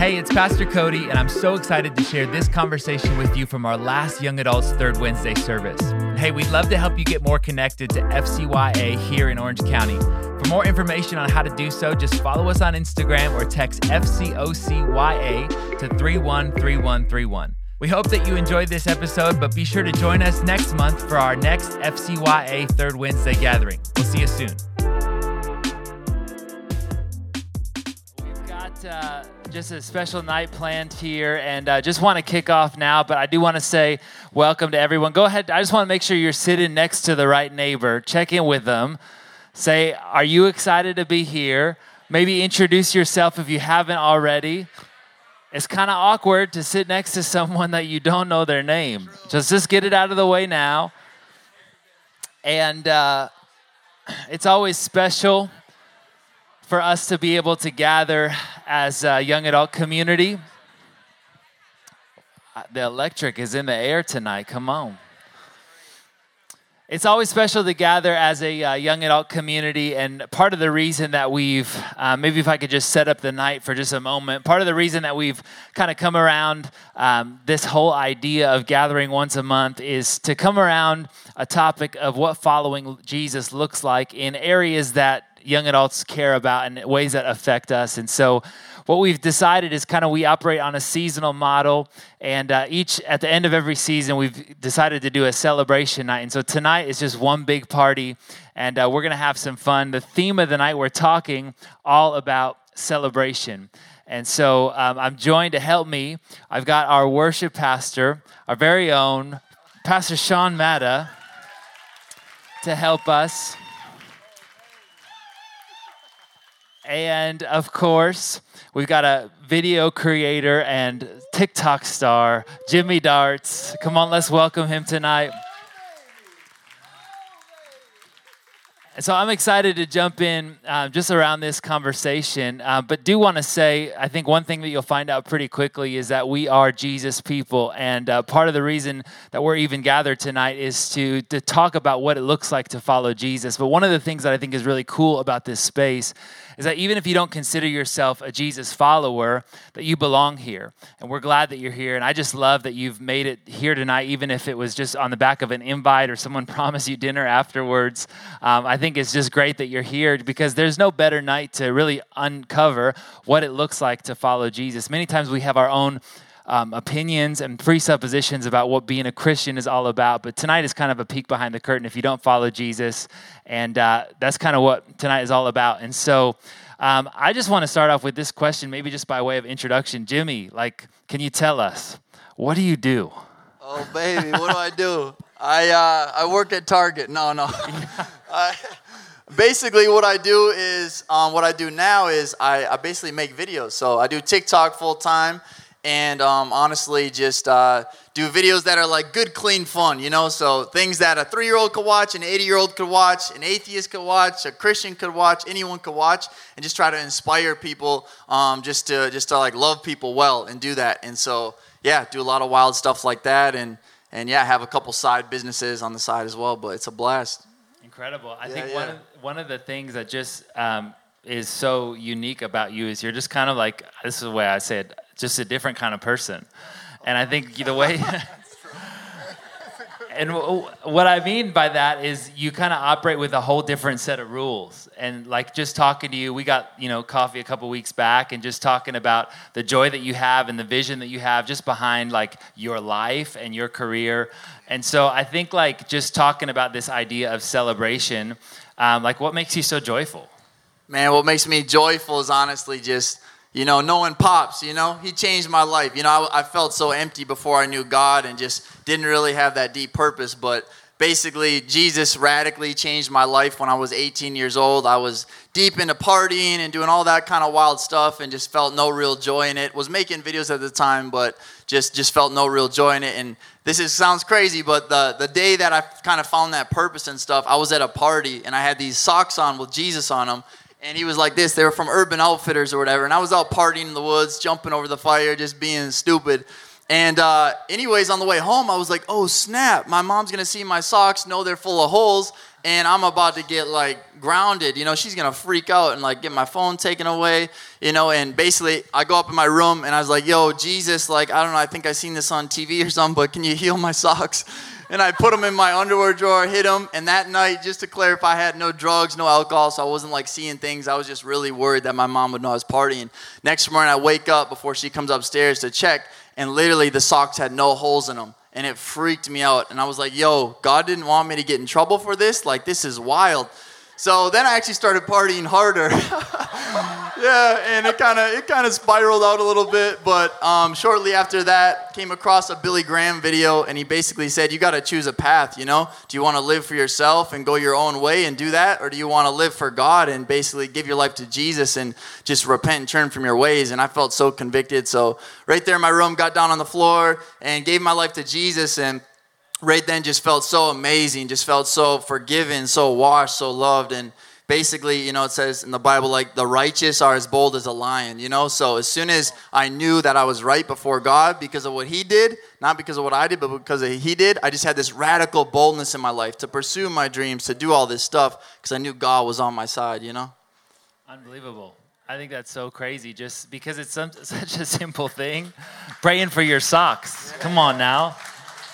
Hey, it's Pastor Cody, and I'm so excited to share this conversation with you from our last Young Adults Third Wednesday service. Hey, we'd love to help you get more connected to FCYA here in Orange County. For more information on how to do so, just follow us on Instagram or text FCOCYA to 313131. We hope that you enjoyed this episode, but be sure to join us next month for our next FCYA Third Wednesday gathering. We'll see you soon. Uh, just a special night planned here, and uh, just want to kick off now. But I do want to say welcome to everyone. Go ahead. I just want to make sure you're sitting next to the right neighbor. Check in with them. Say, are you excited to be here? Maybe introduce yourself if you haven't already. It's kind of awkward to sit next to someone that you don't know their name. Just just get it out of the way now. And uh, it's always special for us to be able to gather as a young adult community. Uh, The electric is in the air tonight. Come on. It's always special to gather as a uh, young adult community, and part of the reason that we've, uh, maybe if I could just set up the night for just a moment, part of the reason that we've kind of come around um, this whole idea of gathering once a month is to come around a topic of what following Jesus looks like in areas that young adults care about and ways that affect us. And so, what we've decided is kind of we operate on a seasonal model, and uh, each at the end of every season, we've decided to do a celebration night. And so tonight is just one big party, and uh, we're gonna have some fun. The theme of the night we're talking all about celebration. And so um, I'm joined to help me. I've got our worship pastor, our very own Pastor Sean Matta, to help us. And of course, we've got a video creator and TikTok star, Jimmy Darts. Come on, let's welcome him tonight. So I'm excited to jump in uh, just around this conversation, uh, but do want to say I think one thing that you'll find out pretty quickly is that we are Jesus people, and uh, part of the reason that we're even gathered tonight is to to talk about what it looks like to follow Jesus. But one of the things that I think is really cool about this space is that even if you don't consider yourself a Jesus follower, that you belong here, and we're glad that you're here. And I just love that you've made it here tonight, even if it was just on the back of an invite or someone promised you dinner afterwards. Um, I think it's just great that you're here because there's no better night to really uncover what it looks like to follow Jesus. Many times we have our own um, opinions and presuppositions about what being a Christian is all about, but tonight is kind of a peek behind the curtain if you don't follow Jesus, and uh, that's kind of what tonight is all about. And so, um, I just want to start off with this question, maybe just by way of introduction. Jimmy, like, can you tell us what do you do? Oh baby, what do I do? I uh, I work at Target. No, no. I, basically, what I do is um, what I do now is I, I basically make videos. So I do TikTok full time, and um, honestly, just uh, do videos that are like good, clean fun. You know, so things that a three-year-old could watch, an 80-year-old could watch, an atheist could watch, a Christian could watch, anyone could watch, and just try to inspire people, um, just to just to like love people well and do that. And so yeah, do a lot of wild stuff like that, and and yeah, have a couple side businesses on the side as well. But it's a blast. Incredible. I Yeah, think yeah. one of one of the things that just um, is so unique about you is you're just kind of like this is the way I say it, just a different kind of person. And I think the way and w- what I mean by that is you kind of operate with a whole different set of rules. And like just talking to you, we got, you know, coffee a couple weeks back and just talking about the joy that you have and the vision that you have just behind like your life and your career. And so I think like just talking about this idea of celebration, um, like what makes you so joyful? Man, what makes me joyful is honestly just you know knowing pops. You know, he changed my life. You know, I, I felt so empty before I knew God and just didn't really have that deep purpose, but. Basically, Jesus radically changed my life when I was 18 years old. I was deep into partying and doing all that kind of wild stuff and just felt no real joy in it. Was making videos at the time, but just just felt no real joy in it. And this is sounds crazy, but the the day that I kind of found that purpose and stuff, I was at a party and I had these socks on with Jesus on them. And he was like this. They were from Urban Outfitters or whatever. And I was out partying in the woods, jumping over the fire, just being stupid. And uh, anyways, on the way home, I was like, "Oh snap! My mom's gonna see my socks, know they're full of holes, and I'm about to get like grounded. You know, she's gonna freak out and like get my phone taken away. You know, and basically I go up in my room and I was like, "Yo, Jesus, like I don't know, I think I seen this on TV or something, but can you heal my socks?" And I put them in my underwear drawer, hid them, and that night, just to clarify, I had no drugs, no alcohol, so I wasn't like seeing things. I was just really worried that my mom would know I was partying. Next morning, I wake up before she comes upstairs to check, and literally the socks had no holes in them and it freaked me out. And I was like, yo, God didn't want me to get in trouble for this. Like, this is wild. So then I actually started partying harder. yeah, and it kind of it kind of spiraled out a little bit. But um, shortly after that, came across a Billy Graham video, and he basically said, "You got to choose a path. You know, do you want to live for yourself and go your own way and do that, or do you want to live for God and basically give your life to Jesus and just repent and turn from your ways?" And I felt so convicted. So right there in my room, got down on the floor and gave my life to Jesus and right then just felt so amazing, just felt so forgiven, so washed, so loved. And basically, you know, it says in the Bible, like the righteous are as bold as a lion, you know? So as soon as I knew that I was right before God because of what He did, not because of what I did, but because of what He did, I just had this radical boldness in my life to pursue my dreams, to do all this stuff because I knew God was on my side, you know? Unbelievable. I think that's so crazy just because it's some, such a simple thing. Praying for your socks. Come on now.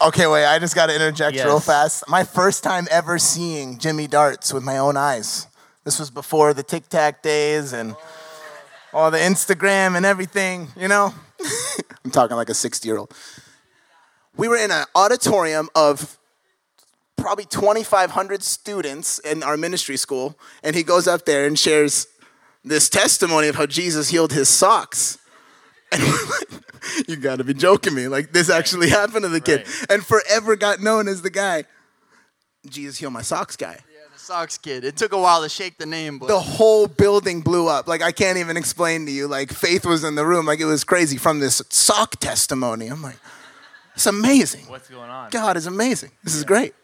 Okay, wait, I just got to interject yes. real fast. My first time ever seeing Jimmy Darts with my own eyes. This was before the TikTok days and all the Instagram and everything, you know? I'm talking like a 60 year old. We were in an auditorium of probably 2,500 students in our ministry school, and he goes up there and shares this testimony of how Jesus healed his socks. And you got to be joking me. Like this actually happened to the kid, right. and forever got known as the guy. Jesus heal my socks guy. Yeah, socks kid. It took a while to shake the name, but the whole building blew up. Like I can't even explain to you. Like faith was in the room. Like it was crazy from this sock testimony. I'm like, it's amazing. What's going on? God is amazing. This yeah. is great.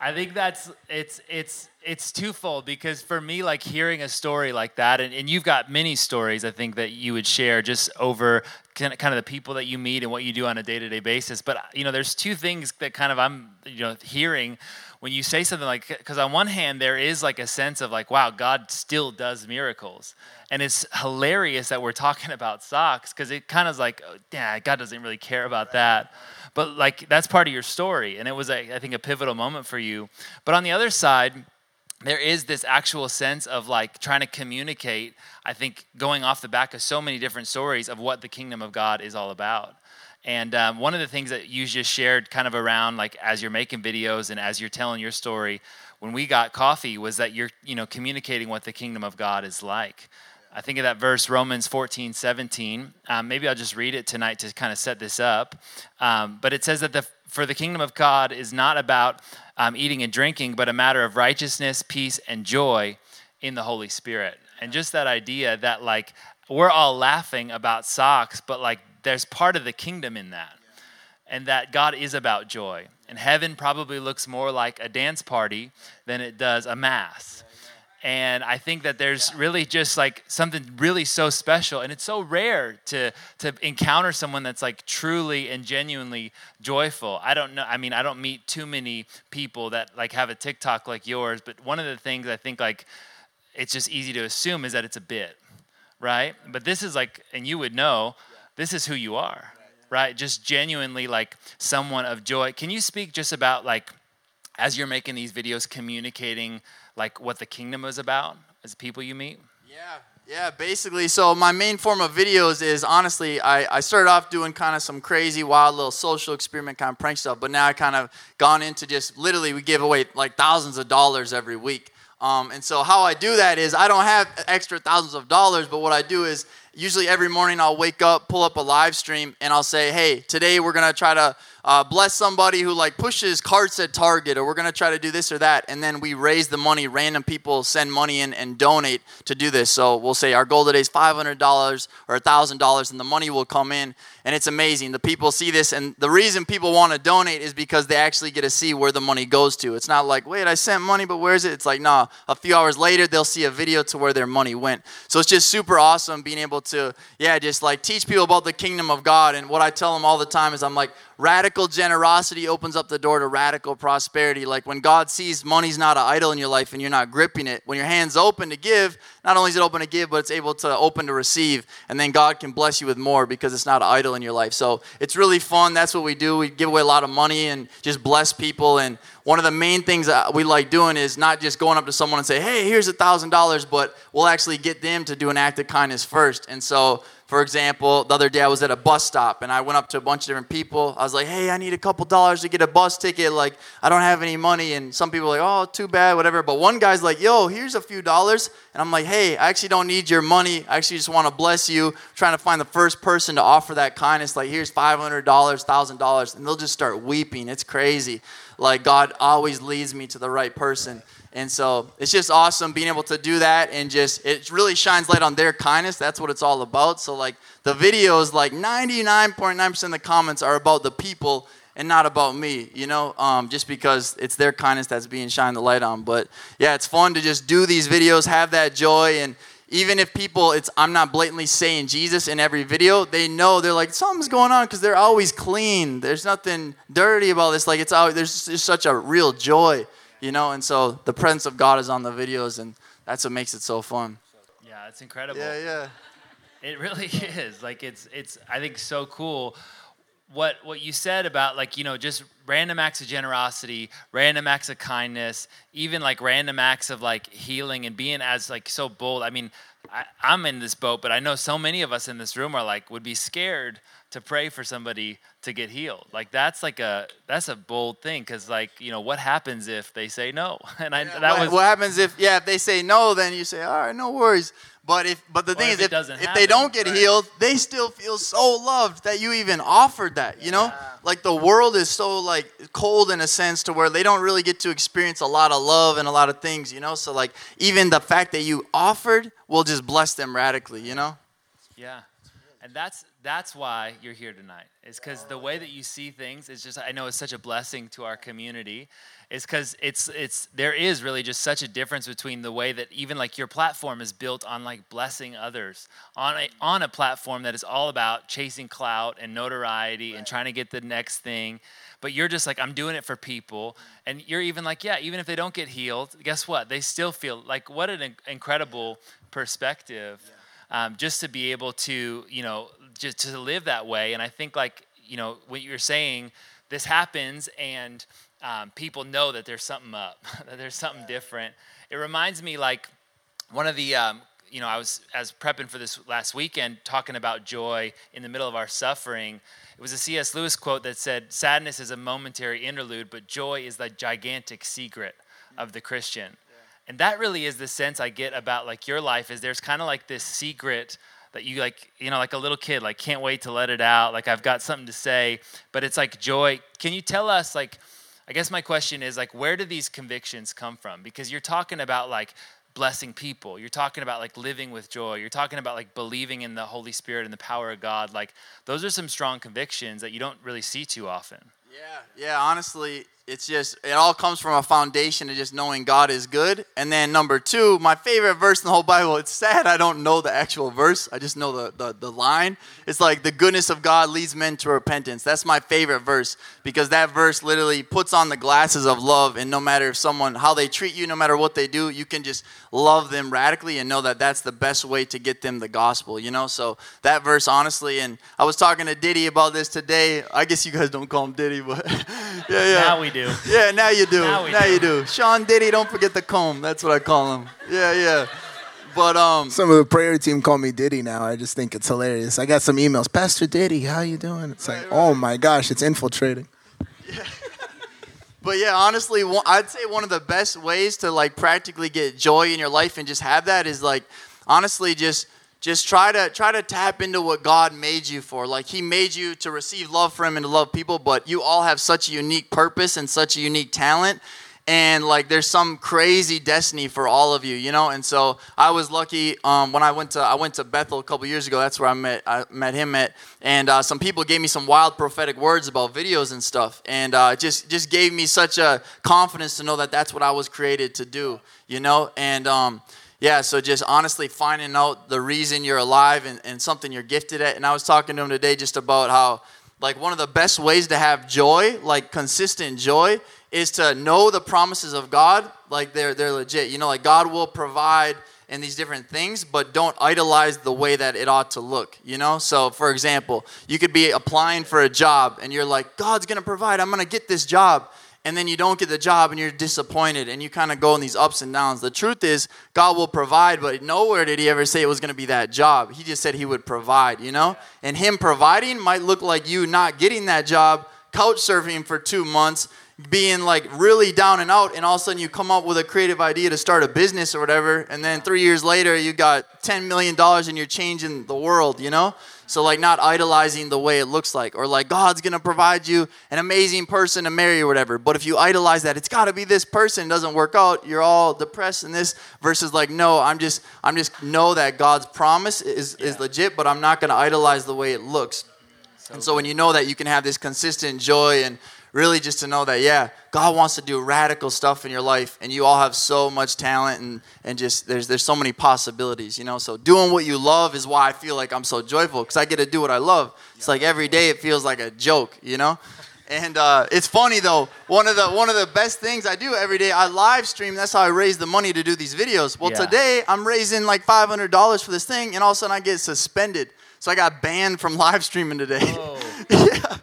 I think that's it's it's it's twofold because for me like hearing a story like that and, and you've got many stories i think that you would share just over kind of, kind of the people that you meet and what you do on a day-to-day basis but you know there's two things that kind of i'm you know hearing when you say something like because on one hand there is like a sense of like wow god still does miracles. And it's hilarious that we're talking about socks because it kind of is like oh, yeah god doesn't really care about that. But like that's part of your story. And it was i think a pivotal moment for you. But on the other side there is this actual sense of like trying to communicate i think going off the back of so many different stories of what the kingdom of god is all about. And um, one of the things that you just shared kind of around like as you're making videos and as you're telling your story when we got coffee was that you're you know communicating what the kingdom of god is like. I think of that verse romans 14 17 um, maybe i'll just read it tonight to kind of set this up. Um, but it says that the for the kingdom of god is not about um, eating and drinking, but a matter of righteousness, peace, and joy in the Holy Spirit. And just that idea that, like, we're all laughing about socks, but, like, there's part of the kingdom in that. And that God is about joy. And heaven probably looks more like a dance party than it does a mass. And I think that there's really just like something really so special. And it's so rare to, to encounter someone that's like truly and genuinely joyful. I don't know. I mean, I don't meet too many people that like have a TikTok like yours. But one of the things I think like it's just easy to assume is that it's a bit, right? But this is like, and you would know, this is who you are, right? Just genuinely like someone of joy. Can you speak just about like, as you're making these videos, communicating like what the kingdom is about as people you meet? Yeah, yeah, basically. So my main form of videos is honestly, I, I started off doing kind of some crazy, wild little social experiment kind of prank stuff, but now I kind of gone into just literally we give away like thousands of dollars every week. Um, and so how I do that is I don't have extra thousands of dollars, but what I do is usually every morning I'll wake up, pull up a live stream, and I'll say, hey, today we're gonna try to uh, bless somebody who like pushes carts at Target, or we're gonna try to do this or that, and then we raise the money. Random people send money in and donate to do this. So we'll say our goal today is five hundred dollars or thousand dollars, and the money will come in, and it's amazing. The people see this, and the reason people want to donate is because they actually get to see where the money goes to. It's not like, wait, I sent money, but where's it? It's like, nah. A few hours later, they'll see a video to where their money went. So it's just super awesome being able to, yeah, just like teach people about the kingdom of God. And what I tell them all the time is I'm like, radical generosity opens up the door to radical prosperity. Like when God sees money's not an idol in your life and you're not gripping it, when your hand's open to give, not only is it open to give, but it's able to open to receive. And then God can bless you with more because it's not an idol in your life. So it's really fun. That's what we do. We give away a lot of money and just bless people. And one of the main things that we like doing is not just going up to someone and say, hey, here's a thousand dollars, but we'll actually get them to do an act of kindness first. And so for example, the other day I was at a bus stop and I went up to a bunch of different people. I was like, hey, I need a couple dollars to get a bus ticket. Like, I don't have any money. And some people are like, oh, too bad, whatever. But one guy's like, yo, here's a few dollars. And I'm like, hey, I actually don't need your money. I actually just want to bless you. I'm trying to find the first person to offer that kindness. Like, here's $500, $1,000. And they'll just start weeping. It's crazy. Like, God always leads me to the right person. And so it's just awesome being able to do that and just, it really shines light on their kindness. That's what it's all about. So, like, the videos, like 99.9% of the comments are about the people and not about me, you know, um, just because it's their kindness that's being shined the light on. But yeah, it's fun to just do these videos, have that joy. And even if people, it's, I'm not blatantly saying Jesus in every video, they know they're like, something's going on because they're always clean. There's nothing dirty about this. Like, it's always, there's just such a real joy you know, and so the presence of God is on the videos, and that's what makes it so fun. Yeah, it's incredible. Yeah, yeah. It really is. Like it's it's I think so cool what what you said about like you know just random acts of generosity random acts of kindness even like random acts of like healing and being as like so bold i mean I, i'm in this boat but i know so many of us in this room are like would be scared to pray for somebody to get healed. Like that's like a that's a bold thing because like you know what happens if they say no? And I yeah, that what, was what happens if yeah if they say no then you say all right no worries. But if but the thing is if, if, if they don't get right. healed they still feel so loved that you even offered that you know yeah. like the world is so like cold in a sense to where they don't really get to experience a lot of love and a lot of things you know so like even the fact that you offered will just bless them radically you know. Yeah, and that's that's why you're here tonight. Is because the way that you see things is just I know it's such a blessing to our community. Is because it's it's there is really just such a difference between the way that even like your platform is built on like blessing others on a on a platform that is all about chasing clout and notoriety and trying to get the next thing. But you're just like I'm doing it for people, and you're even like yeah, even if they don't get healed, guess what? They still feel like what an incredible perspective. Yeah um, just to be able to, you know, just to live that way. And I think, like, you know, what you're saying, this happens and um, people know that there's something up, that there's something different. It reminds me, like, one of the, um, you know, I was as prepping for this last weekend talking about joy in the middle of our suffering. It was a C.S. Lewis quote that said, Sadness is a momentary interlude, but joy is the gigantic secret of the Christian and that really is the sense i get about like your life is there's kind of like this secret that you like you know like a little kid like can't wait to let it out like i've got something to say. But it's like joy. Can you tell us like i guess my question is like where do these convictions come from? Because you're talking about like blessing people. You're talking about like living with joy. You're talking about like believing in the holy spirit and the power of god. Like those are some strong convictions that you don't really see too often. Yeah yeah honestly it's just it all comes from a foundation of just knowing God is good. And then number two, my favorite verse in the whole Bible. It's sad I don't know the actual verse. I just know the, the, the line. It's like the goodness of God leads men to repentance. That's my favorite verse because that verse literally puts on the glasses of love. And no matter if someone how they treat you, no matter what they do, you can just love them radically and know that that's the best way to get them the gospel. You know, so that verse honestly. And I was talking to Diddy about this today. I guess you guys don't call him Diddy, but yeah, yeah. Now we do. Yeah, now you do. Now, now do. you do. Sean Diddy, don't forget the comb. That's what I call him. Yeah, yeah. But um, some of the prayer team call me Diddy now. I just think it's hilarious. I got some emails, Pastor Diddy, how you doing? It's right, like, right. oh my gosh, it's infiltrating. Yeah. but yeah, honestly, I'd say one of the best ways to like practically get joy in your life and just have that is like, honestly, just just try to try to tap into what God made you for. Like He made you to receive love from Him and to love people, but you all have such a unique purpose and such a unique talent. And like there's some crazy destiny for all of you, you know. And so I was lucky um, when I went to I went to Bethel a couple years ago. That's where I met I met him at, and uh, some people gave me some wild prophetic words about videos and stuff, and uh, just just gave me such a confidence to know that that's what I was created to do, you know. And um, yeah, so just honestly finding out the reason you're alive and, and something you're gifted at. And I was talking to him today just about how, like, one of the best ways to have joy, like consistent joy, is to know the promises of God. Like, they're, they're legit. You know, like, God will provide in these different things, but don't idolize the way that it ought to look, you know? So, for example, you could be applying for a job and you're like, God's gonna provide, I'm gonna get this job and then you don't get the job and you're disappointed and you kind of go in these ups and downs. The truth is, God will provide, but nowhere did He ever say it was going to be that job. He just said He would provide, you know? And Him providing might look like you not getting that job, couch surfing for two months, being like really down and out, and all of a sudden you come up with a creative idea to start a business or whatever, and then three years later you got $10 million and you're changing the world, you know? So, like, not idolizing the way it looks like, or like God's gonna provide you an amazing person to marry or whatever. But if you idolize that, it's gotta be this person, doesn't work out, you're all depressed in this, versus like, no, I'm just, I'm just know that God's promise is, yeah. is legit, but I'm not gonna idolize the way it looks. So and so, when you know that, you can have this consistent joy and really just to know that, yeah, God wants to do radical stuff in your life, and you all have so much talent, and, and just there's, there's so many possibilities, you know? So, doing what you love is why I feel like I'm so joyful, because I get to do what I love. It's like every day it feels like a joke, you know? And uh, it's funny though. One of the one of the best things I do every day, I live stream. That's how I raise the money to do these videos. Well, yeah. today I'm raising like five hundred dollars for this thing, and all of a sudden I get suspended. So I got banned from live streaming today. yeah,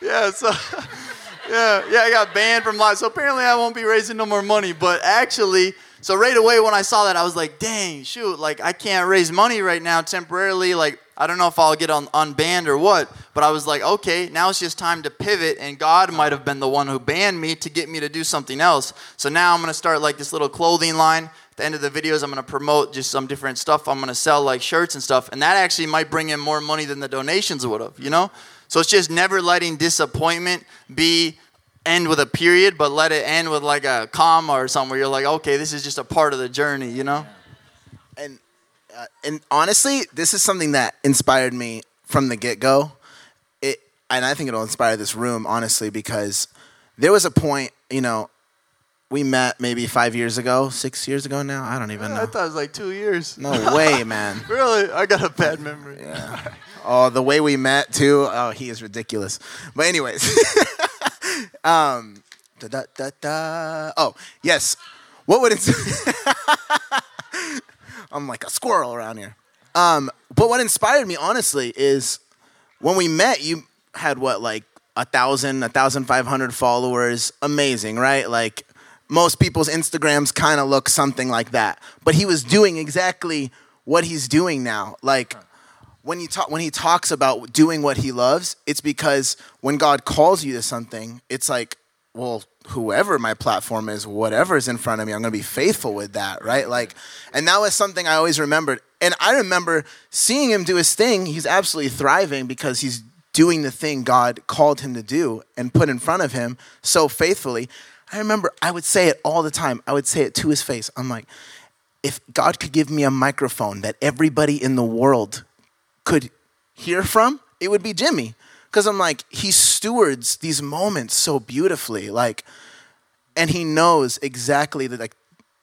yeah. So yeah, yeah, I got banned from live. So apparently I won't be raising no more money. But actually, so right away when I saw that, I was like, dang, shoot, like I can't raise money right now temporarily. Like I don't know if I'll get on unbanned or what. But I was like, okay, now it's just time to pivot, and God might have been the one who banned me to get me to do something else. So now I'm gonna start like this little clothing line. At the end of the videos, I'm gonna promote just some different stuff. I'm gonna sell like shirts and stuff, and that actually might bring in more money than the donations would have, you know? So it's just never letting disappointment be end with a period, but let it end with like a comma or something where you're like, okay, this is just a part of the journey, you know? And uh, and honestly, this is something that inspired me from the get go. It and I think it'll inspire this room honestly because there was a point, you know, we met maybe five years ago, six years ago now. I don't even know. I thought it was like two years. No way, man. really? I got a bad memory. Yeah. Oh, the way we met too. Oh, he is ridiculous. But anyways, um, da, da, da, da. Oh, yes. What would it? I'm like a squirrel around here. Um, but what inspired me, honestly, is when we met. You had what, like a thousand, a thousand five hundred followers. Amazing, right? Like most people's Instagrams kind of look something like that. But he was doing exactly what he's doing now. Like when he talk when he talks about doing what he loves, it's because when God calls you to something, it's like, well, whoever my platform is, whatever is in front of me, I'm going to be faithful with that, right? Like, and that was something I always remembered. And I remember seeing him do his thing. He's absolutely thriving because he's doing the thing God called him to do and put in front of him so faithfully. I remember I would say it all the time. I would say it to his face. I'm like, if God could give me a microphone that everybody in the world could hear from, it would be Jimmy. Because I'm like, he stewards these moments so beautifully. Like, and he knows exactly that, like,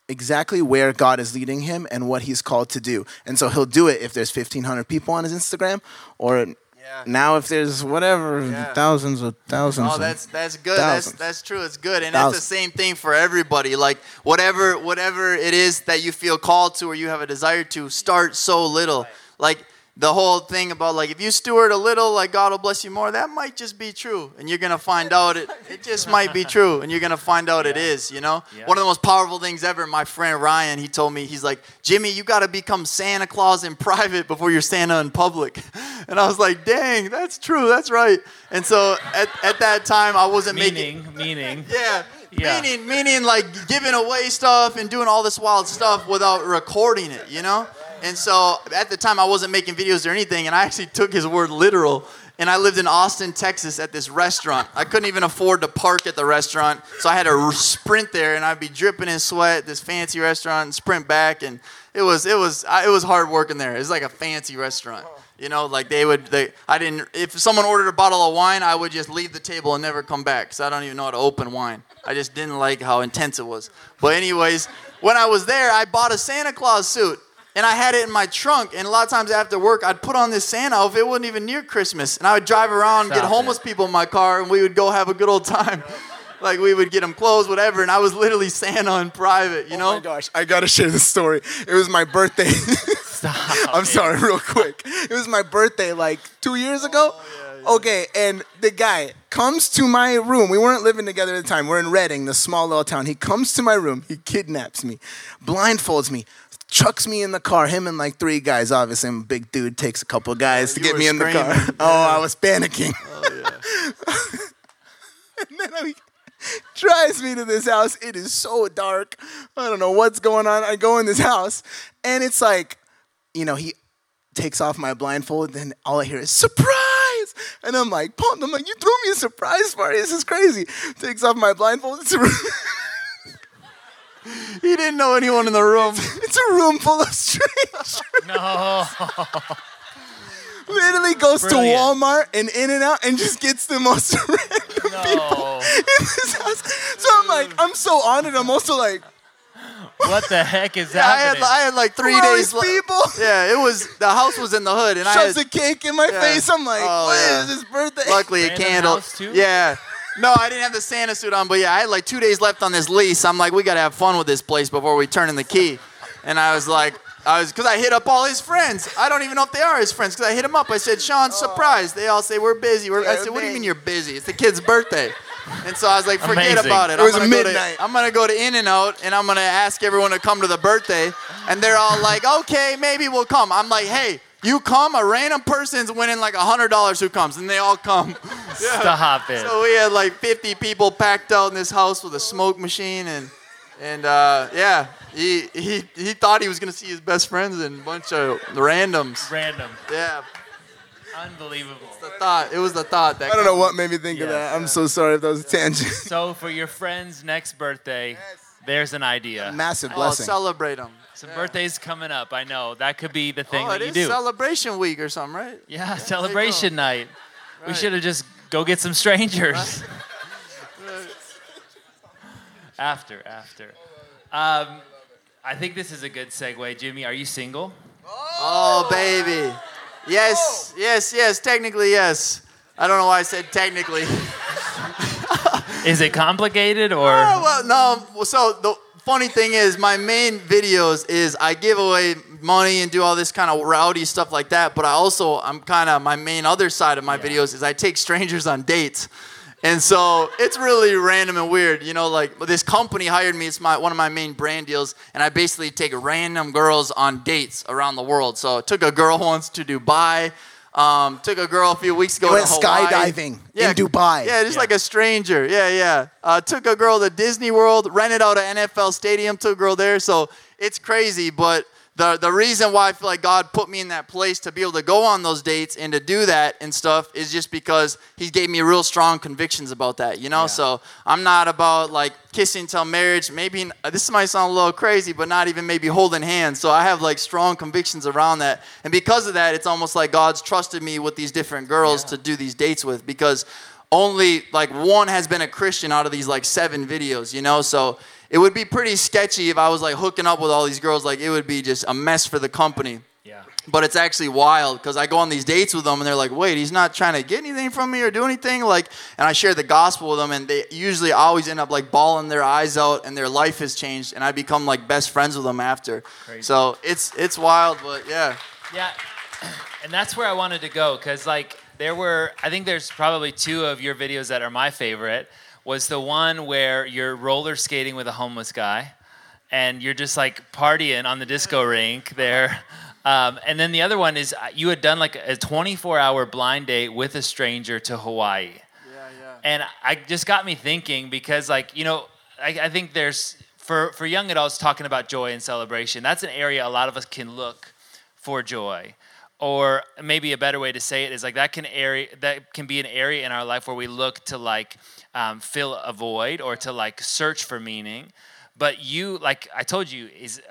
exactly where God is leading him and what he's called to do. And so he'll do it if there's 1,500 people on his Instagram or yeah. Now, if there's whatever yeah. thousands of thousands, oh, that's that's good. That's that's true. It's good, and thousands. it's the same thing for everybody. Like whatever whatever it is that you feel called to or you have a desire to, start so little. Like the whole thing about like if you steward a little like god will bless you more that might just be true and you're gonna find out it it just might be true and you're gonna find out yeah. it is you know yeah. one of the most powerful things ever my friend ryan he told me he's like jimmy you gotta become santa claus in private before you're santa in public and i was like dang that's true that's right and so at, at that time i wasn't meaning making meaning yeah yeah. Meaning, meaning like giving away stuff and doing all this wild stuff without recording it, you know? And so at the time, I wasn't making videos or anything, and I actually took his word literal. And I lived in Austin, Texas at this restaurant. I couldn't even afford to park at the restaurant, so I had to sprint there, and I'd be dripping in sweat this fancy restaurant and sprint back. And it was, it was, it was hard working there. It was like a fancy restaurant. You know, like they would, they, I didn't, if someone ordered a bottle of wine, I would just leave the table and never come back because I don't even know how to open wine. I just didn't like how intense it was. But, anyways, when I was there, I bought a Santa Claus suit and I had it in my trunk. And a lot of times after work, I'd put on this Santa outfit. It wasn't even near Christmas. And I would drive around and get homeless it. people in my car and we would go have a good old time. like we would get them clothes, whatever. And I was literally Santa in private, you oh know? Oh my gosh, I gotta share this story. It was my birthday. Stop, I'm sorry, real quick. It was my birthday like two years ago. Oh, yeah, yeah. Okay, and the guy comes to my room. We weren't living together at the time. We're in Redding, the small little town. He comes to my room. He kidnaps me, blindfolds me, chucks me in the car. Him and like three guys. Obviously, I'm a big dude. Takes a couple guys to get me in the car. Yeah. Oh, I was panicking. Oh, yeah. and then I drives me to this house. It is so dark. I don't know what's going on. I go in this house, and it's like, you know, he takes off my blindfold, and all I hear is surprise. And I'm like, pumped. I'm like, you threw me a surprise party. This is crazy. Takes off my blindfold. It's a he didn't know anyone in the room. It's a room full of strangers. No. Literally goes Brilliant. to Walmart and In-N-Out and just gets the most random no. people in this house. So I'm like, I'm so honored. I'm also like, what the heck is yeah, happening? I had, I had like three Who days. people. Yeah, it was the house was in the hood, and shoves I had, a cake in my yeah. face. I'm like, oh, what yeah. is this birthday? Luckily, Random a candle. Yeah. No, I didn't have the Santa suit on, but yeah, I had like two days left on this lease. I'm like, we gotta have fun with this place before we turn in the key. And I was like, I was because I hit up all his friends. I don't even know if they are his friends because I hit him up. I said, Sean, surprise. They all say we're busy. We're, I said, what do you mean you're busy? It's the kid's birthday. And so I was like, forget Amazing. about it. It was I'm gonna midnight. To, I'm gonna go to In-N-Out and I'm gonna ask everyone to come to the birthday. And they're all like, okay, maybe we'll come. I'm like, hey, you come, a random person's winning like $100 who comes, and they all come. yeah. Stop it. So we had like 50 people packed out in this house with a smoke machine, and, and uh, yeah, he, he, he thought he was going to see his best friends and a bunch of randoms. Random. Yeah. Unbelievable. It's the thought. It was the thought that. I don't know what made me think yes, of that. I'm so sorry if that was a tangent. So for your friend's next birthday, yes. there's an idea. A massive blessing. Oh, celebrate them. Some yeah. birthdays coming up. I know that could be the thing oh, that you do. celebration week or something, right? Yeah, yeah celebration night. Right. We should have just go get some strangers. Right. after, after. Um, I think this is a good segue. Jimmy, are you single? Oh, baby. Yes, yes, yes. Technically, yes. I don't know why I said technically. is it complicated or? Oh, well, no. So the funny thing is, my main videos is I give away money and do all this kind of rowdy stuff like that. But I also, I'm kind of my main other side of my yeah. videos is I take strangers on dates. And so it's really random and weird, you know. Like this company hired me; it's my one of my main brand deals, and I basically take random girls on dates around the world. So I took a girl once to Dubai. Um, took a girl a few weeks ago. You went skydiving yeah, in Dubai. Yeah, just yeah. like a stranger. Yeah, yeah. Uh, took a girl to Disney World, rented out an NFL stadium, took a girl there. So it's crazy, but the, the reason why I feel like God put me in that place to be able to go on those dates and to do that and stuff is just because He gave me real strong convictions about that, you know? Yeah. So I'm not about like kissing till marriage. Maybe this might sound a little crazy, but not even maybe holding hands. So I have like strong convictions around that. And because of that, it's almost like God's trusted me with these different girls yeah. to do these dates with because only like one has been a Christian out of these like seven videos, you know? So it would be pretty sketchy if I was like hooking up with all these girls. Like it would be just a mess for the company. Yeah. But it's actually wild because I go on these dates with them and they're like, wait, he's not trying to get anything from me or do anything. Like, and I share the gospel with them and they usually always end up like bawling their eyes out and their life has changed and I become like best friends with them after. Crazy. So it's it's wild, but yeah. Yeah. And that's where I wanted to go because like there were I think there's probably two of your videos that are my favorite was the one where you're roller skating with a homeless guy and you're just like partying on the disco rink there. Um, and then the other one is uh, you had done like a 24 hour blind date with a stranger to Hawaii. Yeah, yeah. And I just got me thinking because, like, you know, I, I think there's, for, for young adults talking about joy and celebration, that's an area a lot of us can look for joy or maybe a better way to say it is like that can area that can be an area in our life where we look to like um, fill a void or to like search for meaning. But you, like I told you, is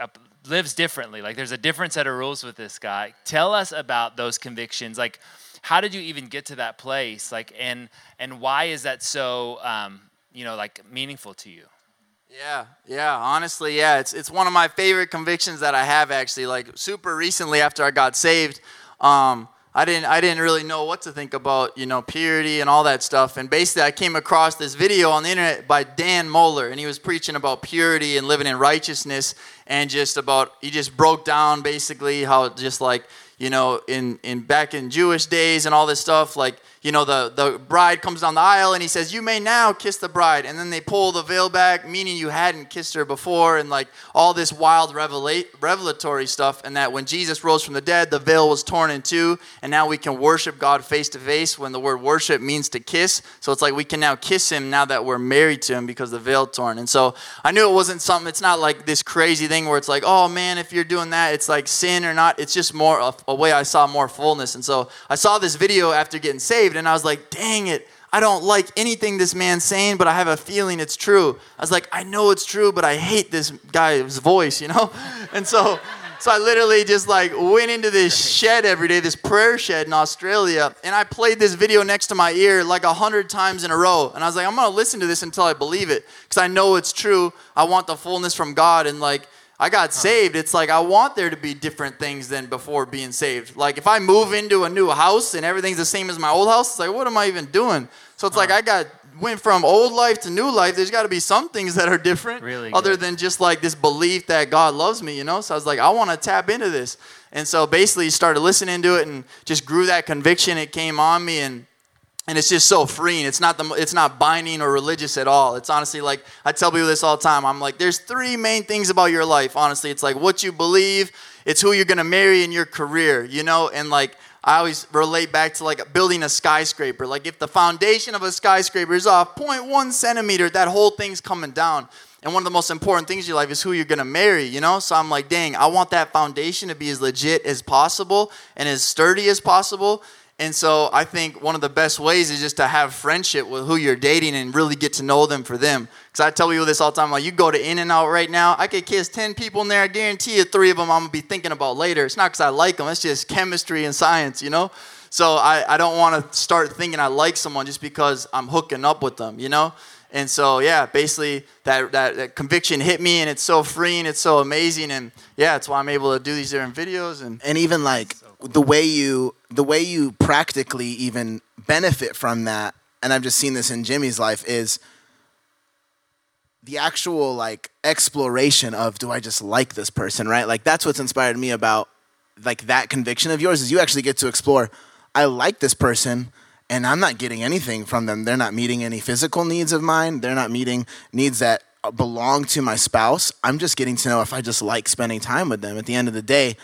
lives differently. Like there's a different set of rules with this guy. Tell us about those convictions. Like, how did you even get to that place? Like, and and why is that so, um, you know, like meaningful to you? Yeah, yeah. Honestly, yeah. It's it's one of my favorite convictions that I have actually. Like super recently after I got saved, um, I didn't I didn't really know what to think about you know purity and all that stuff. And basically, I came across this video on the internet by Dan Mohler, and he was preaching about purity and living in righteousness, and just about he just broke down basically how just like you know in in back in Jewish days and all this stuff like you know, the, the bride comes down the aisle and he says, You may now kiss the bride. And then they pull the veil back, meaning you hadn't kissed her before, and like all this wild revela- revelatory stuff. And that when Jesus rose from the dead, the veil was torn in two, and now we can worship God face to face when the word worship means to kiss. So it's like we can now kiss him now that we're married to him because the veil torn. And so I knew it wasn't something, it's not like this crazy thing where it's like, Oh man, if you're doing that, it's like sin or not. It's just more a, a way I saw more fullness. And so I saw this video after getting saved saved. And I was like, dang it. I don't like anything this man's saying, but I have a feeling it's true. I was like, I know it's true, but I hate this guy's voice, you know? And so, so I literally just like went into this shed every day, this prayer shed in Australia, and I played this video next to my ear like a hundred times in a row. And I was like, I'm gonna listen to this until I believe it, because I know it's true. I want the fullness from God, and like I got saved, it's like I want there to be different things than before being saved. Like if I move into a new house and everything's the same as my old house, it's like what am I even doing? So it's like I got went from old life to new life. There's got to be some things that are different, really other than just like this belief that God loves me, you know. So I was like, I want to tap into this, and so basically started listening to it and just grew that conviction. It came on me and and it's just so freeing. It's not the it's not binding or religious at all. It's honestly like i tell people this all the time. I'm like there's three main things about your life honestly. It's like what you believe it's who you're going to marry in your career you know? And like i always relate back to like building a skyscraper. Like if the foundation of a skyscraper is off 0.1 centimeter that whole thing's coming down. And one of the most important things in your life is who you're going to marry, you know? So I'm like, dang, I want that foundation to be as legit as possible and as sturdy as possible. And so I think one of the best ways is just to have friendship with who you're dating and really get to know them for them. Because I tell people this all the time, like you go to In-N-Out right now, I could kiss 10 people in there, I guarantee you three of them I'm gonna be thinking about later. It's not because I like them, it's just chemistry and science, you know? So I, I don't wanna start thinking I like someone just because I'm hooking up with them, you know? And so yeah, basically that, that, that conviction hit me and it's so freeing, it's so amazing. And yeah, that's why I'm able to do these different videos. And, and even like the way you the way you practically even benefit from that and i've just seen this in jimmy's life is the actual like exploration of do i just like this person right? Like that's what's inspired me about like that conviction of yours is you actually get to explore i like this person and i'm not getting anything from them. They're not meeting any physical needs of mine. They're not meeting needs that belong to my spouse. I'm just getting to know if i just like spending time with them. At the end of the day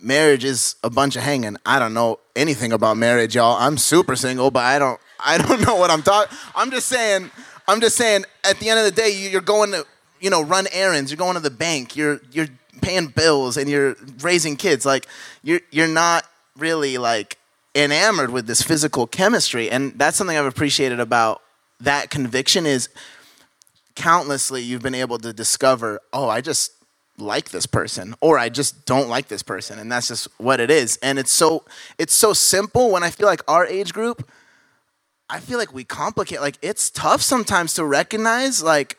marriage is a bunch of hanging. I don't know anything about marriage, y'all. I'm super single, but I don't I don't know what I'm talking. I'm just saying. I'm just saying. At the end of the day, you're going to you know run errands. You're going to the bank. You're you're paying bills and you're raising kids. Like you're you're not really like enamored with this physical chemistry, and that's something I've appreciated about that conviction is countlessly you've been able to discover. Oh, I just like this person or I just don't like this person and that's just what it is. And it's so it's so simple when I feel like our age group I feel like we complicate like it's tough sometimes to recognize like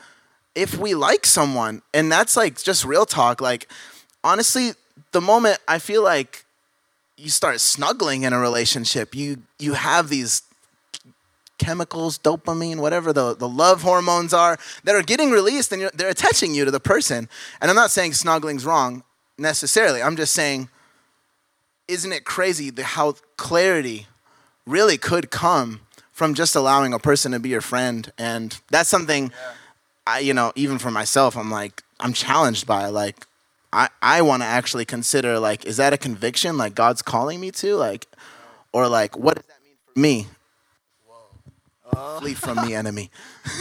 if we like someone and that's like just real talk like honestly the moment I feel like you start snuggling in a relationship you you have these chemicals, dopamine, whatever the, the love hormones are that are getting released and they're attaching you to the person. And I'm not saying snuggling's wrong necessarily. I'm just saying, isn't it crazy the, how clarity really could come from just allowing a person to be your friend? And that's something yeah. I, you know, even for myself, I'm like, I'm challenged by. Like, I, I want to actually consider, like, is that a conviction? Like, God's calling me to? Like, or like, what does that mean for me? Uh. Flee from the enemy.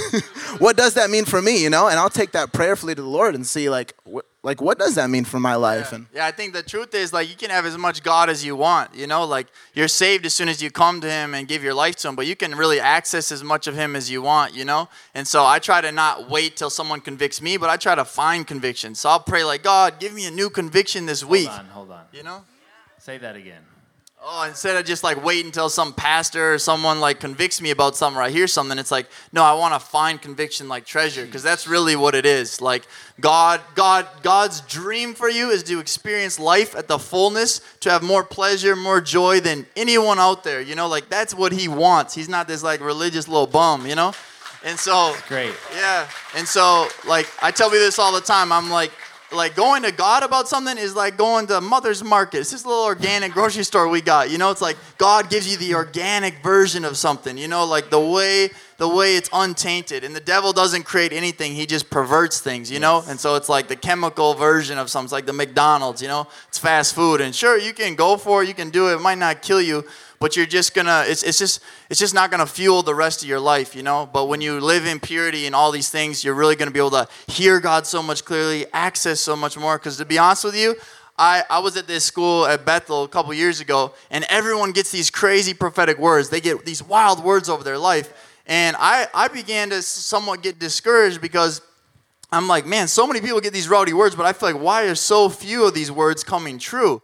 what does that mean for me, you know? And I'll take that prayerfully to the Lord and see, like, wh- like what does that mean for my life? Yeah. And yeah, I think the truth is, like, you can have as much God as you want, you know? Like, you're saved as soon as you come to Him and give your life to Him, but you can really access as much of Him as you want, you know? And so I try to not wait till someone convicts me, but I try to find conviction. So I'll pray, like, God, give me a new conviction this week. Hold on, hold on. You know? Say that again. Oh, instead of just like wait until some pastor or someone like convicts me about something or I hear something, it's like, no, I want to find conviction like treasure because that's really what it is. Like God, God, God's dream for you is to experience life at the fullness, to have more pleasure, more joy than anyone out there. You know, like that's what He wants. He's not this like religious little bum, you know. And so, great. Yeah. And so, like, I tell you this all the time. I'm like, like going to God about something is like going to Mother's Market. It's this little organic grocery store we got. You know, it's like God gives you the organic version of something. You know, like the way the way it's untainted. And the devil doesn't create anything; he just perverts things. You know, and so it's like the chemical version of something. It's like the McDonald's. You know, it's fast food, and sure you can go for it, you can do it. It might not kill you, but you're just gonna it's, it's just it's just not gonna fuel the rest of your life you know but when you live in purity and all these things you're really gonna be able to hear god so much clearly access so much more because to be honest with you I, I was at this school at Bethel a couple years ago, and everyone gets these crazy prophetic words. They get these wild words over their life. And I, I began to somewhat get discouraged because I'm like, man, so many people get these rowdy words, but I feel like, why are so few of these words coming true?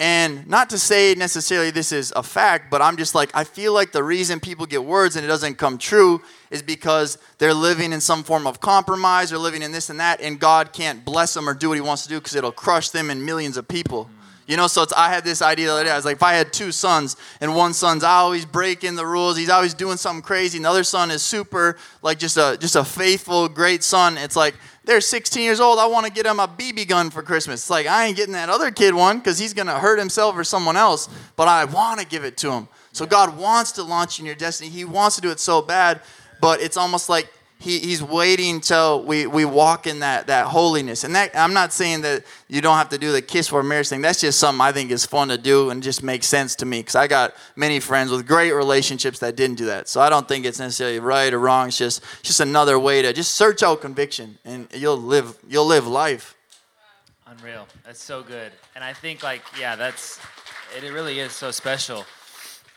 And not to say necessarily this is a fact, but I'm just like, I feel like the reason people get words and it doesn't come true is because they're living in some form of compromise or living in this and that, and God can't bless them or do what He wants to do because it'll crush them and millions of people. You know, so I had this idea the other day. I was like, if I had two sons, and one son's always breaking the rules, he's always doing something crazy, and the other son is super, like just a just a faithful, great son. It's like they're 16 years old. I want to get him a BB gun for Christmas. It's like, I ain't getting that other kid one because he's going to hurt himself or someone else, but I want to give it to him. So God wants to launch in your destiny. He wants to do it so bad, but it's almost like he, he's waiting till we, we walk in that, that holiness. And that I'm not saying that you don't have to do the kiss for marriage thing. That's just something I think is fun to do and just makes sense to me because I got many friends with great relationships that didn't do that. So I don't think it's necessarily right or wrong. It's just just another way to just search out conviction and you'll live you'll live life. Unreal. That's so good. And I think like yeah, that's it. It really is so special.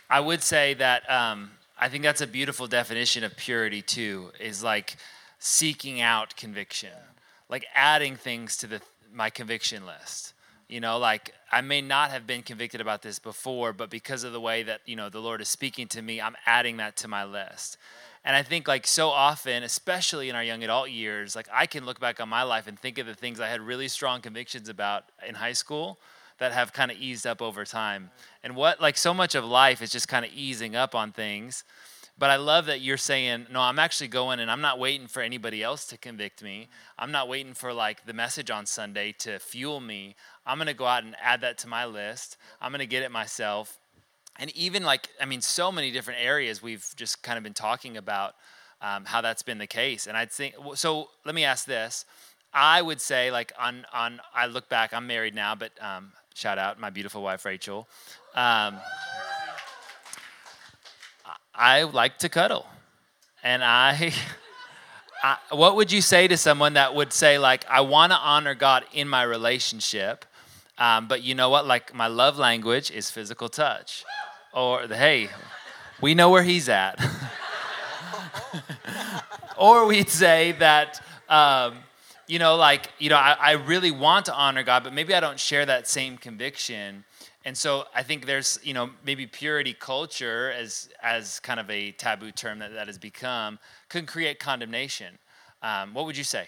I would say that. Um, I think that's a beautiful definition of purity too. Is like seeking out conviction, like adding things to the my conviction list. You know, like I may not have been convicted about this before, but because of the way that you know the Lord is speaking to me, I'm adding that to my list. And I think like so often, especially in our young adult years, like I can look back on my life and think of the things I had really strong convictions about in high school that have kind of eased up over time. And what, like, so much of life is just kind of easing up on things. But I love that you're saying, no, I'm actually going and I'm not waiting for anybody else to convict me. I'm not waiting for like the message on Sunday to fuel me. I'm going to go out and add that to my list. I'm going to get it myself. And even like, I mean, so many different areas we've just kind of been talking about um, how that's been the case. And I'd think, so let me ask this. I would say, like, on, on I look back, I'm married now, but um, Shout out my beautiful wife, Rachel. Um, I like to cuddle. And I, I, what would you say to someone that would say, like, I want to honor God in my relationship, um, but you know what? Like, my love language is physical touch. Or, hey, we know where he's at. or we'd say that, um, you know, like, you know, I, I really want to honor God, but maybe I don't share that same conviction. And so I think there's, you know, maybe purity culture as as kind of a taboo term that, that has become can create condemnation. Um, what would you say?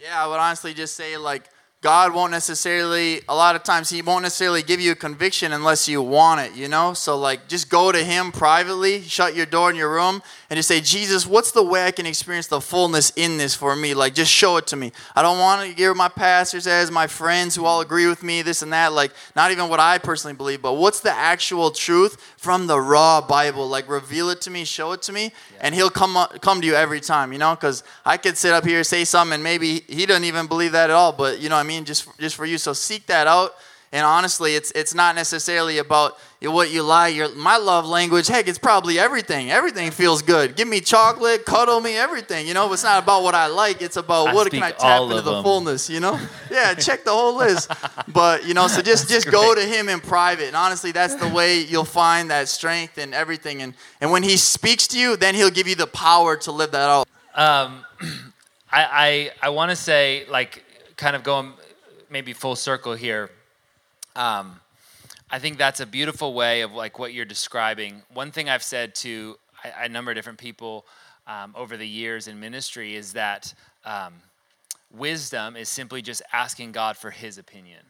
Yeah, I would honestly just say like God won't necessarily, a lot of times, He won't necessarily give you a conviction unless you want it, you know? So, like, just go to Him privately, shut your door in your room, and just say, Jesus, what's the way I can experience the fullness in this for me? Like, just show it to me. I don't want to hear my pastors as, my friends who all agree with me, this and that. Like, not even what I personally believe, but what's the actual truth from the raw Bible? Like, reveal it to me, show it to me, yeah. and He'll come, up, come to you every time, you know? Because I could sit up here, say something, and maybe He doesn't even believe that at all, but, you know I mean? Mean? Just just for you. So seek that out. And honestly, it's it's not necessarily about what you like. Your my love language, heck, it's probably everything. Everything feels good. Give me chocolate, cuddle me, everything. You know, it's not about what I like. It's about I what can I tap into the them. fullness. You know, yeah, check the whole list. But you know, so just just great. go to him in private. And honestly, that's the way you'll find that strength and everything. And and when he speaks to you, then he'll give you the power to live that out. Um, I I, I want to say like kind of going maybe full circle here. Um, I think that's a beautiful way of like what you're describing. One thing I've said to a, a number of different people um, over the years in ministry is that um, wisdom is simply just asking God for His opinion.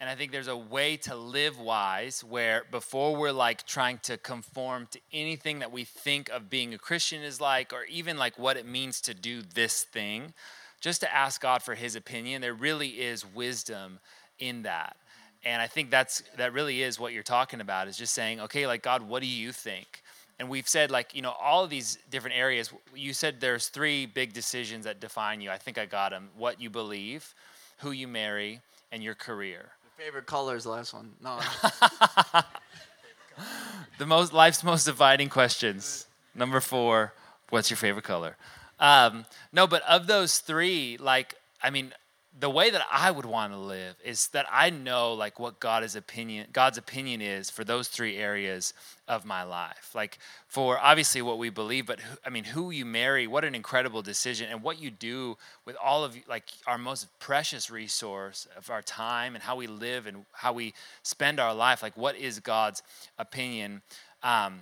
And I think there's a way to live wise where before we're like trying to conform to anything that we think of being a Christian is like, or even like what it means to do this thing, just to ask God for his opinion, there really is wisdom in that. And I think that's that really is what you're talking about is just saying, okay, like God, what do you think? And we've said like, you know, all of these different areas. You said there's three big decisions that define you. I think I got them. What you believe, who you marry, and your career. Favorite color is the last one. No. the most life's most dividing questions. Number four, what's your favorite color? Um, no, but of those three, like, I mean, the way that I would want to live is that I know like what God's opinion God's opinion is for those three areas of my life. Like for obviously what we believe, but who, I mean who you marry, what an incredible decision and what you do with all of like our most precious resource of our time and how we live and how we spend our life. Like what is God's opinion? Um,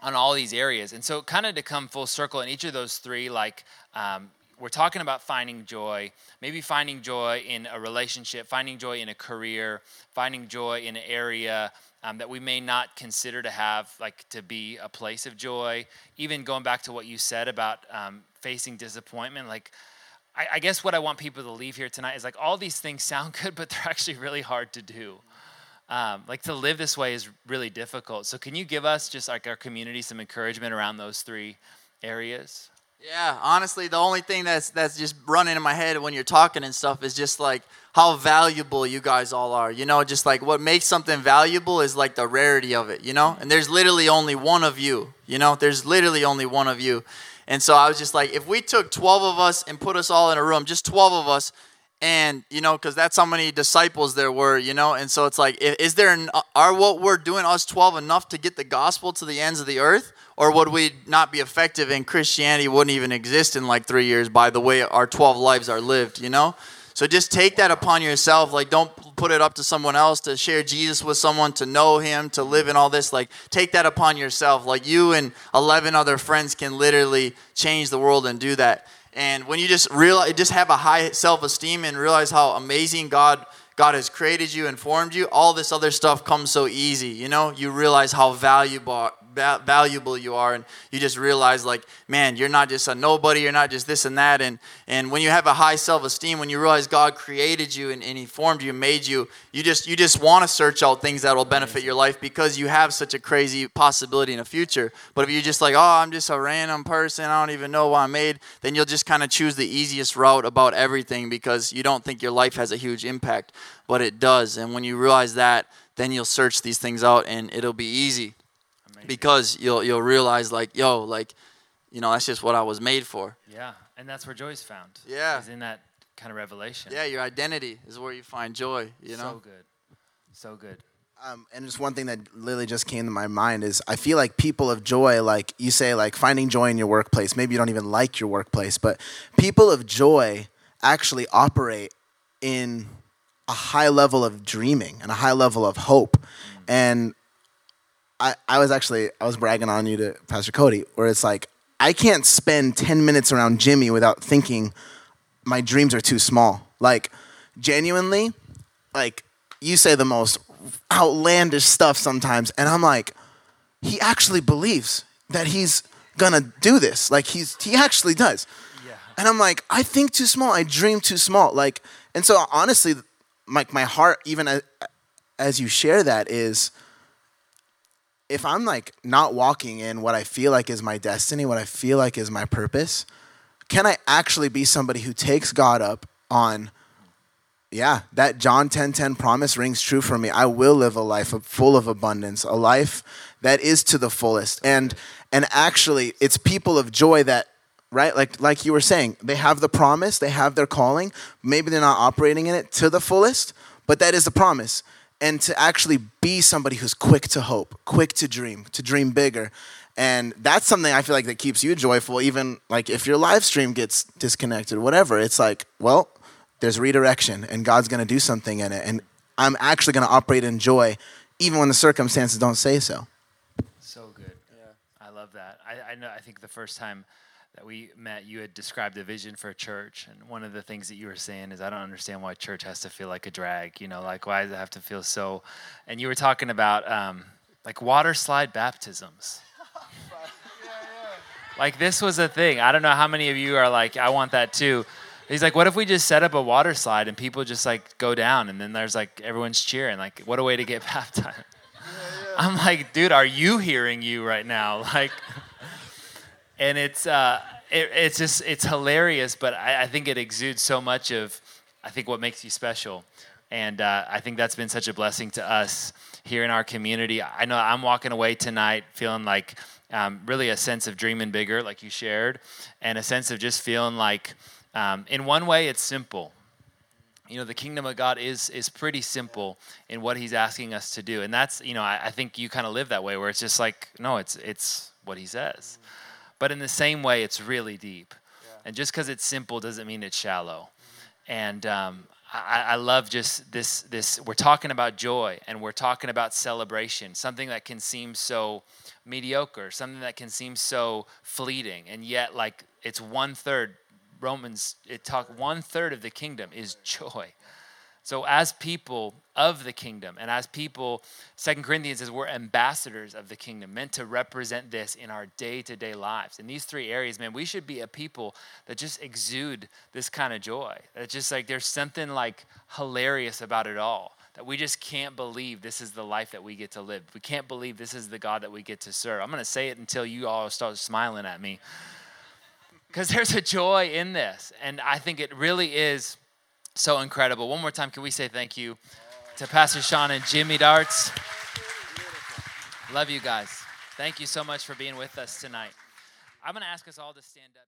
on all these areas. And so, kind of to come full circle in each of those three, like um, we're talking about finding joy, maybe finding joy in a relationship, finding joy in a career, finding joy in an area um, that we may not consider to have, like to be a place of joy. Even going back to what you said about um, facing disappointment, like I, I guess what I want people to leave here tonight is like all these things sound good, but they're actually really hard to do. Um, like to live this way is really difficult. So, can you give us just like our community some encouragement around those three areas? Yeah, honestly, the only thing that's that's just running in my head when you're talking and stuff is just like how valuable you guys all are. You know, just like what makes something valuable is like the rarity of it, you know? And there's literally only one of you, you know? There's literally only one of you. And so I was just like, if we took 12 of us and put us all in a room, just 12 of us, and you know because that's how many disciples there were you know and so it's like is there are what we're doing us 12 enough to get the gospel to the ends of the earth or would we not be effective and Christianity wouldn't even exist in like three years by the way our 12 lives are lived, you know? So just take that upon yourself. Like, don't put it up to someone else to share Jesus with someone, to know Him, to live in all this. Like, take that upon yourself. Like, you and 11 other friends can literally change the world and do that. And when you just realize, just have a high self esteem and realize how amazing God. God has created you and formed you, all this other stuff comes so easy. You know, you realize how valuable va- valuable you are and you just realize like man you're not just a nobody you're not just this and that and and when you have a high self-esteem when you realize god created you and, and he formed you made you you just you just want to search out things that will benefit your life because you have such a crazy possibility in the future. But if you're just like oh i'm just a random person i don't even know why i'm made then you'll just kind of choose the easiest route about everything because you don't think your life has a huge impact but it does. And when you realize that then you'll search these things out and it'll be easy because you'll you'll realize like yo like you know that's just what I was made for. Yeah, and that's where joy's found. Yeah, is in that kind of revelation. Yeah, your identity is where you find joy. You know, so good, so good. Um, and just one thing that literally just came to my mind is I feel like people of joy, like you say, like finding joy in your workplace. Maybe you don't even like your workplace, but people of joy actually operate in a high level of dreaming and a high level of hope. Mm. And I, I was actually I was bragging on you to Pastor Cody, where it's like I can't spend ten minutes around Jimmy without thinking my dreams are too small. Like genuinely, like you say the most outlandish stuff sometimes, and I'm like, he actually believes that he's gonna do this. Like he's he actually does. Yeah. And I'm like, I think too small. I dream too small. Like, and so honestly, like my heart, even as, as you share that, is if I'm like not walking in what I feel like is my destiny, what I feel like is my purpose, can I actually be somebody who takes God up on yeah, that John 10:10 10, 10 promise rings true for me. I will live a life full of abundance, a life that is to the fullest. And and actually, it's people of joy that right? Like like you were saying, they have the promise, they have their calling. Maybe they're not operating in it to the fullest, but that is the promise and to actually be somebody who's quick to hope, quick to dream, to dream bigger. And that's something I feel like that keeps you joyful, even like if your live stream gets disconnected, whatever. It's like, well, there's redirection and God's gonna do something in it. And I'm actually going to operate in joy, even when the circumstances don't say so. So good. Yeah. I love that. I, I know. I think the first time that we met, you had described a vision for a church, and one of the things that you were saying is, I don't understand why church has to feel like a drag. You know, like why does it have to feel so? And you were talking about um, like water slide baptisms. like this was a thing. I don't know how many of you are like, I want that too. He's like, what if we just set up a water slide and people just like go down and then there's like everyone's cheering? Like, what a way to get baptized. I'm like, dude, are you hearing you right now? Like, and it's uh, it, it's just it's hilarious, but I, I, think it exudes so much of I think what makes you special, and uh, I think that's been such a blessing to us here in our community. I know I'm walking away tonight feeling like um, really a sense of dreaming bigger, like you shared, and a sense of just feeling like, um, in one way, it's simple. You know, the kingdom of God is is pretty simple in what He's asking us to do, and that's you know I, I think you kind of live that way where it's just like no, it's it's what He says. But in the same way, it's really deep. Yeah. And just because it's simple doesn't mean it's shallow. Mm-hmm. And um, I, I, love just this, this. We're talking about joy and we're talking about celebration, something that can seem so mediocre, something that can seem so fleeting. And yet, like, it's one third. Romans, it talk one third of the kingdom is joy. So, as people of the kingdom, and as people, Second Corinthians says we're ambassadors of the kingdom, meant to represent this in our day to day lives. In these three areas, man, we should be a people that just exude this kind of joy. It's just like there's something like hilarious about it all. That we just can't believe this is the life that we get to live. We can't believe this is the God that we get to serve. I'm to say it until you all start smiling at me. Because there's a joy in this. And I think it really is so incredible. One more time, can we say thank you to Pastor Sean and Jimmy Darts? Love you guys. Thank you so much for being with us tonight. I'm going to ask us all to stand up.